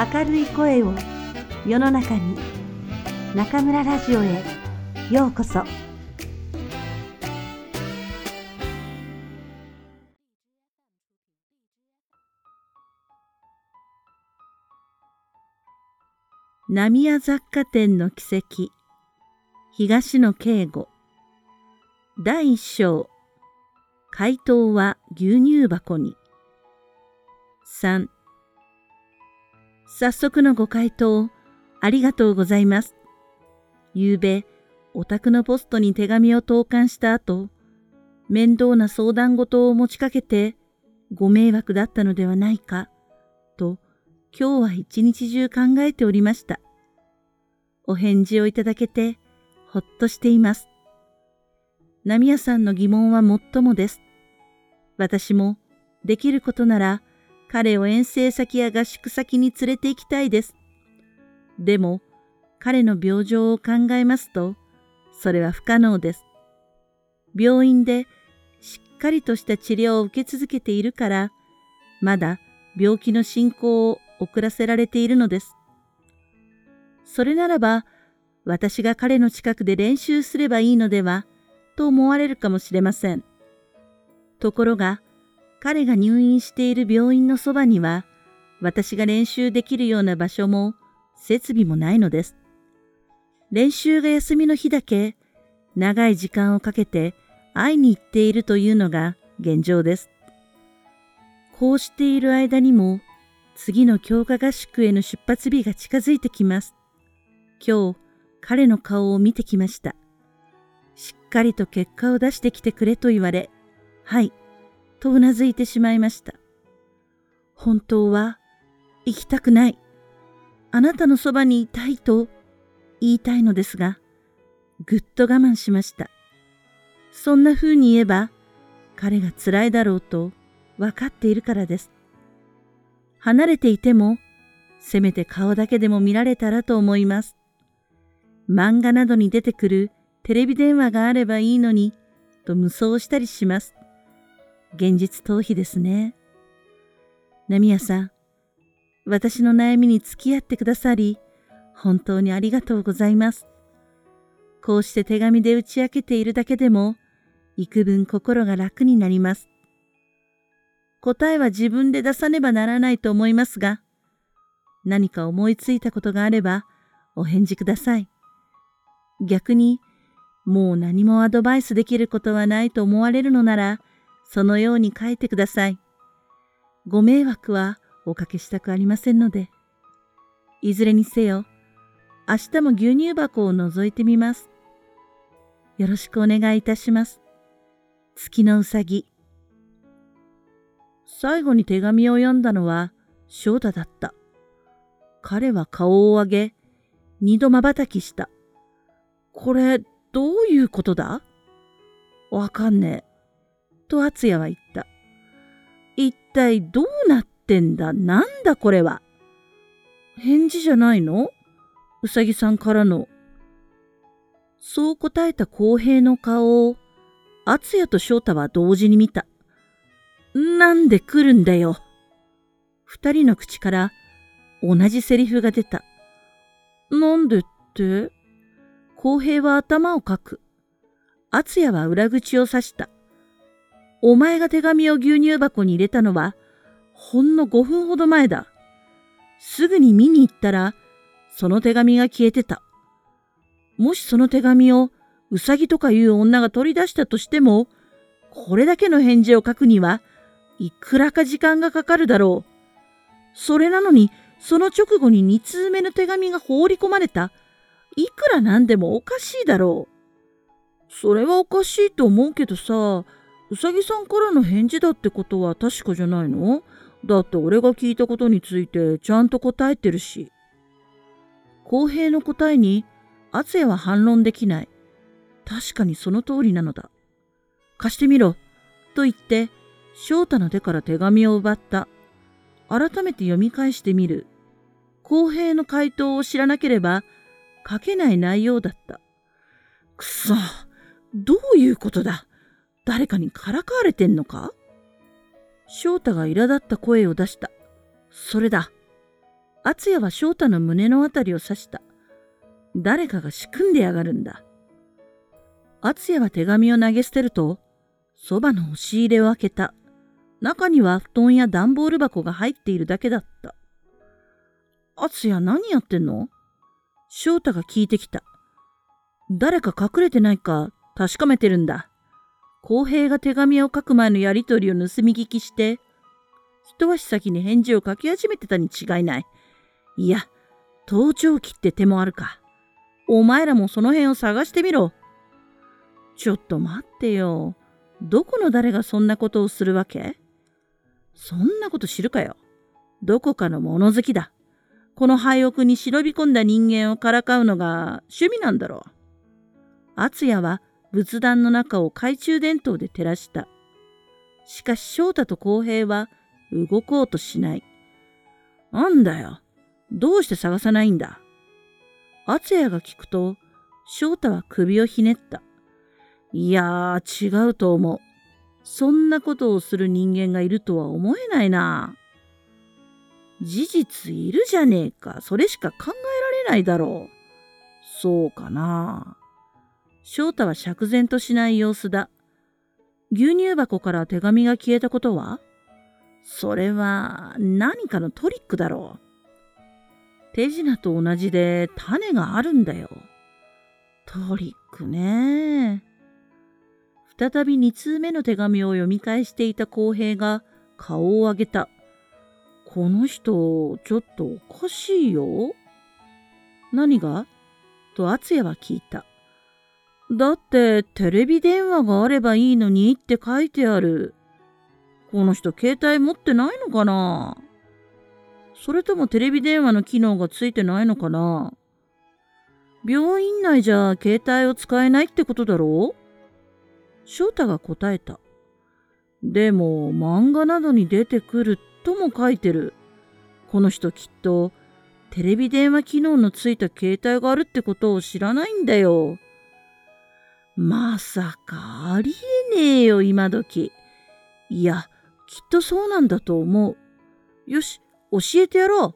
明るい声を世の中に中村ラジオへようこそ。浪屋雑貨店の奇跡東野圭吾。第一章回答は牛乳箱に。3早速のご回答ありがとうございます。ゆうべ、お宅のポストに手紙を投函した後、面倒な相談事を持ちかけて、ご迷惑だったのではないか、と、今日は一日中考えておりました。お返事をいただけて、ほっとしています。波屋さんの疑問はもっともです。私も、できることなら、彼を遠征先や合宿先に連れて行きたいです。でも、彼の病状を考えますと、それは不可能です。病院でしっかりとした治療を受け続けているから、まだ病気の進行を遅らせられているのです。それならば、私が彼の近くで練習すればいいのでは、と思われるかもしれません。ところが、彼が入院している病院のそばには、私が練習できるような場所も設備もないのです。練習が休みの日だけ長い時間をかけて会いに行っているというのが現状です。こうしている間にも次の強化合宿への出発日が近づいてきます。今日彼の顔を見てきました。しっかりと結果を出してきてくれと言われ、はい、とうなずいてしまいました。本当は行きたくない。あなたのそばにいたいと言いたいのですが、ぐっと我慢しました。そんな風に言えば、彼が辛いだろうと分かっているからです。離れていても、せめて顔だけでも見られたらと思います。漫画などに出てくるテレビ電話があればいいのに、と無双したりします。現実逃避ですね。ナミヤさん、私の悩みに付き合ってくださり、本当にありがとうございます。こうして手紙で打ち明けているだけでも、幾分心が楽になります。答えは自分で出さねばならないと思いますが、何か思いついたことがあれば、お返事ください。逆に、もう何もアドバイスできることはないと思われるのなら、そのように書いてください。ご迷惑はおかけしたくありませんので。いずれにせよ、明日も牛乳箱を覗いてみます。よろしくお願いいたします。月のうさぎ。最後に手紙を読んだのは翔太だった。彼は顔を上げ、二度瞬きした。これ、どういうことだ？わかんねえ。と敦也は言った。一体どうなってんだ？なんだこれは？返事じゃないの？うさぎさんからの。そう答えた公平の顔を、敦也と翔太は同時に見た。なんで来るんだよ？二人の口から同じセリフが出た。なんでって？公平は頭をかく。敦也は裏口を刺した。お前が手紙を牛乳箱に入れたのは、ほんの5分ほど前だ。すぐに見に行ったら、その手紙が消えてた。もしその手紙をうさぎとかいう女が取り出したとしても、これだけの返事を書くにはいくらか時間がかかるだろう。それなのに、その直後に2通目の手紙が放り込まれた。いくらなんでもおかしいだろう。それはおかしいと思うけどさ、うさぎさんからの返事だってことは確かじゃないの？だって俺が聞いたことについてちゃんと答えてるし。公平の答えに、厚也は反論できない。確かにその通りなのだ。貸してみろ。と言って、翔太の手から手紙を奪った。改めて読み返してみる。公平の回答を知らなければ書けない内容だった。くそ、どういうことだ？誰かにからかわれてんのか？翔太が苛立った声を出した。それだ。敦也は翔太の胸のあたりを刺した。誰かが仕組んでやがるんだ。敦也は手紙を投げ捨てると、そばの押し入れを開けた。中には布団や段ボール箱が入っているだけだった。敦也何やってんの？翔太が聞いてきた。誰か隠れてないか確かめてるんだ。公平が手紙を書く前のやりとりを盗み聞きして、一足先に返事を書き始めてたに違いない。いや、盗聴器って手もあるか。お前らもその辺を探してみろ。ちょっと待ってよ。どこの誰がそんなことをするわけ？そんなこと知るかよ。どこかの物好きだ。この廃屋に忍び込んだ人間をからかうのが趣味なんだろう。敦也は仏壇の中を懐中電灯で照らした。しかし翔太と公平は動こうとしない。なんだよ。どうして探さないんだ敦也が聞くと、翔太は首をひねった。いやー、違うと思う。そんなことをする人間がいるとは思えないな。事実いるじゃねえか。それしか考えられないだろう。そうかな。翔太は釈然としない様子だ。牛乳箱から手紙が消えたことは？それは何かのトリックだろう。手品と同じで種があるんだよ。トリックね。再び2通目の手紙を読み返していた公平が顔を上げた。この人、ちょっとおかしいよ。何が？と敦也は聞いた。だってテレビ電話があればいいのにって書いてある。この人携帯持ってないのかな？それともテレビ電話の機能がついてないのかな？病院内じゃ携帯を使えないってことだろ？う翔太が答えた。でも漫画などに出てくるとも書いてる。この人きっとテレビ電話機能のついた携帯があるってことを知らないんだよ。まさかありえねえよ今時。いや、きっとそうなんだと思う。よし、教えてやろう。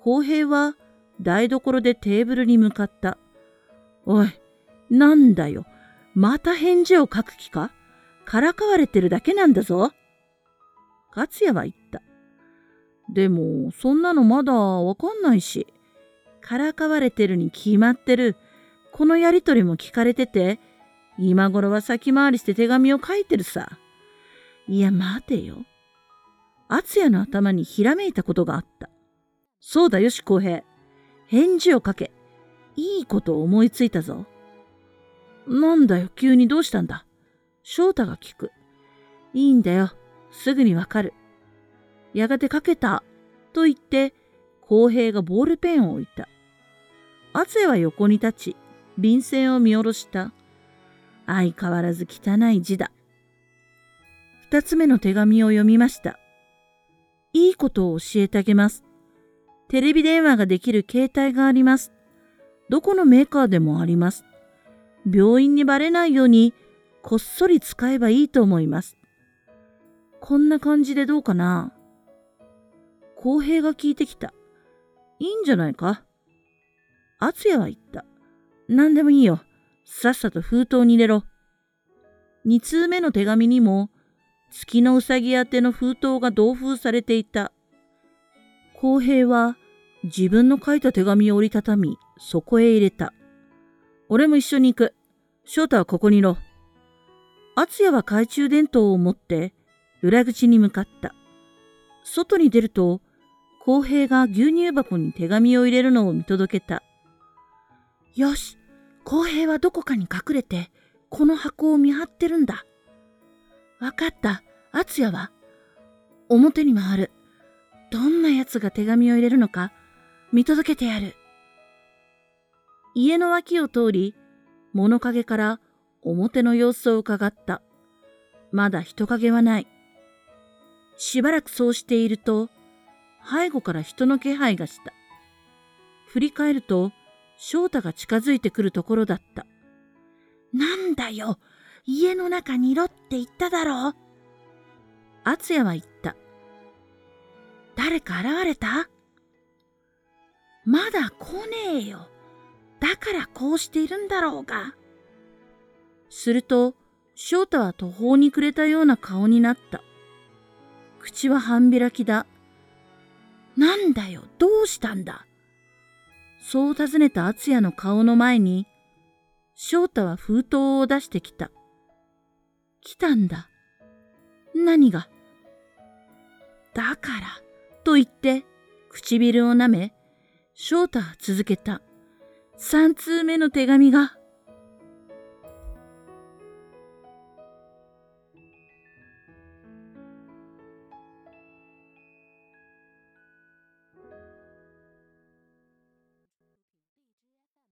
公平は台所でテーブルに向かった。おい、なんだよ。また返事を書く気か？からかわれてるだけなんだぞ。勝也は言った。でも、そんなのまだわかんないし。からかわれてるに決まってる。このやりとりも聞かれてて、今頃は先回りして手紙を書いてるさ。いや、待てよ。敦也の頭にひらめいたことがあった。そうだよし、公平。返事をかけ。いいことを思いついたぞ。なんだよ、急にどうしたんだ。翔太が聞く。いいんだよ。すぐにわかる。やがてかけた。と言って、公平がボールペンを置いた。敦也は横に立ち、便箋を見下ろした。相変わらず汚い字だ。二つ目の手紙を読みました。いいことを教えてあげます。テレビ電話ができる携帯があります。どこのメーカーでもあります。病院にバレないようにこっそり使えばいいと思います。こんな感じでどうかな公平が聞いてきた。いいんじゃないか敦也は言った。何でもいいよ。さっさと封筒に入れろ。二通目の手紙にも月のうさぎ宛ての封筒が同封されていた。公平は自分の書いた手紙を折りたたみ、そこへ入れた。俺も一緒に行く。翔太はここにいろ。敦也は懐中電灯を持って裏口に向かった。外に出ると、公平が牛乳箱に手紙を入れるのを見届けた。よし、公平はどこかに隠れて、この箱を見張ってるんだ。わかった。敦也は表に回る。どんな奴が手紙を入れるのか見届けてやる。家の脇を通り、物陰から表の様子を伺った。まだ人影はない。しばらくそうしていると、背後から人の気配がした。振り返ると、翔太が近づいてくるところだった。なんだよ家の中にいろって言っただろう。敦也は言った。誰か現れた？まだ来ねえよ。だからこうしているんだろうが。すると、翔太は途方に暮れたような顔になった。口は半開きだ。なんだよ、どうしたんだ？そう尋ねた敦也の顔の前に、翔太は封筒を出してきた。来たんだ。何が？だから、と言って、唇を舐め、翔太は続けた。三通目の手紙が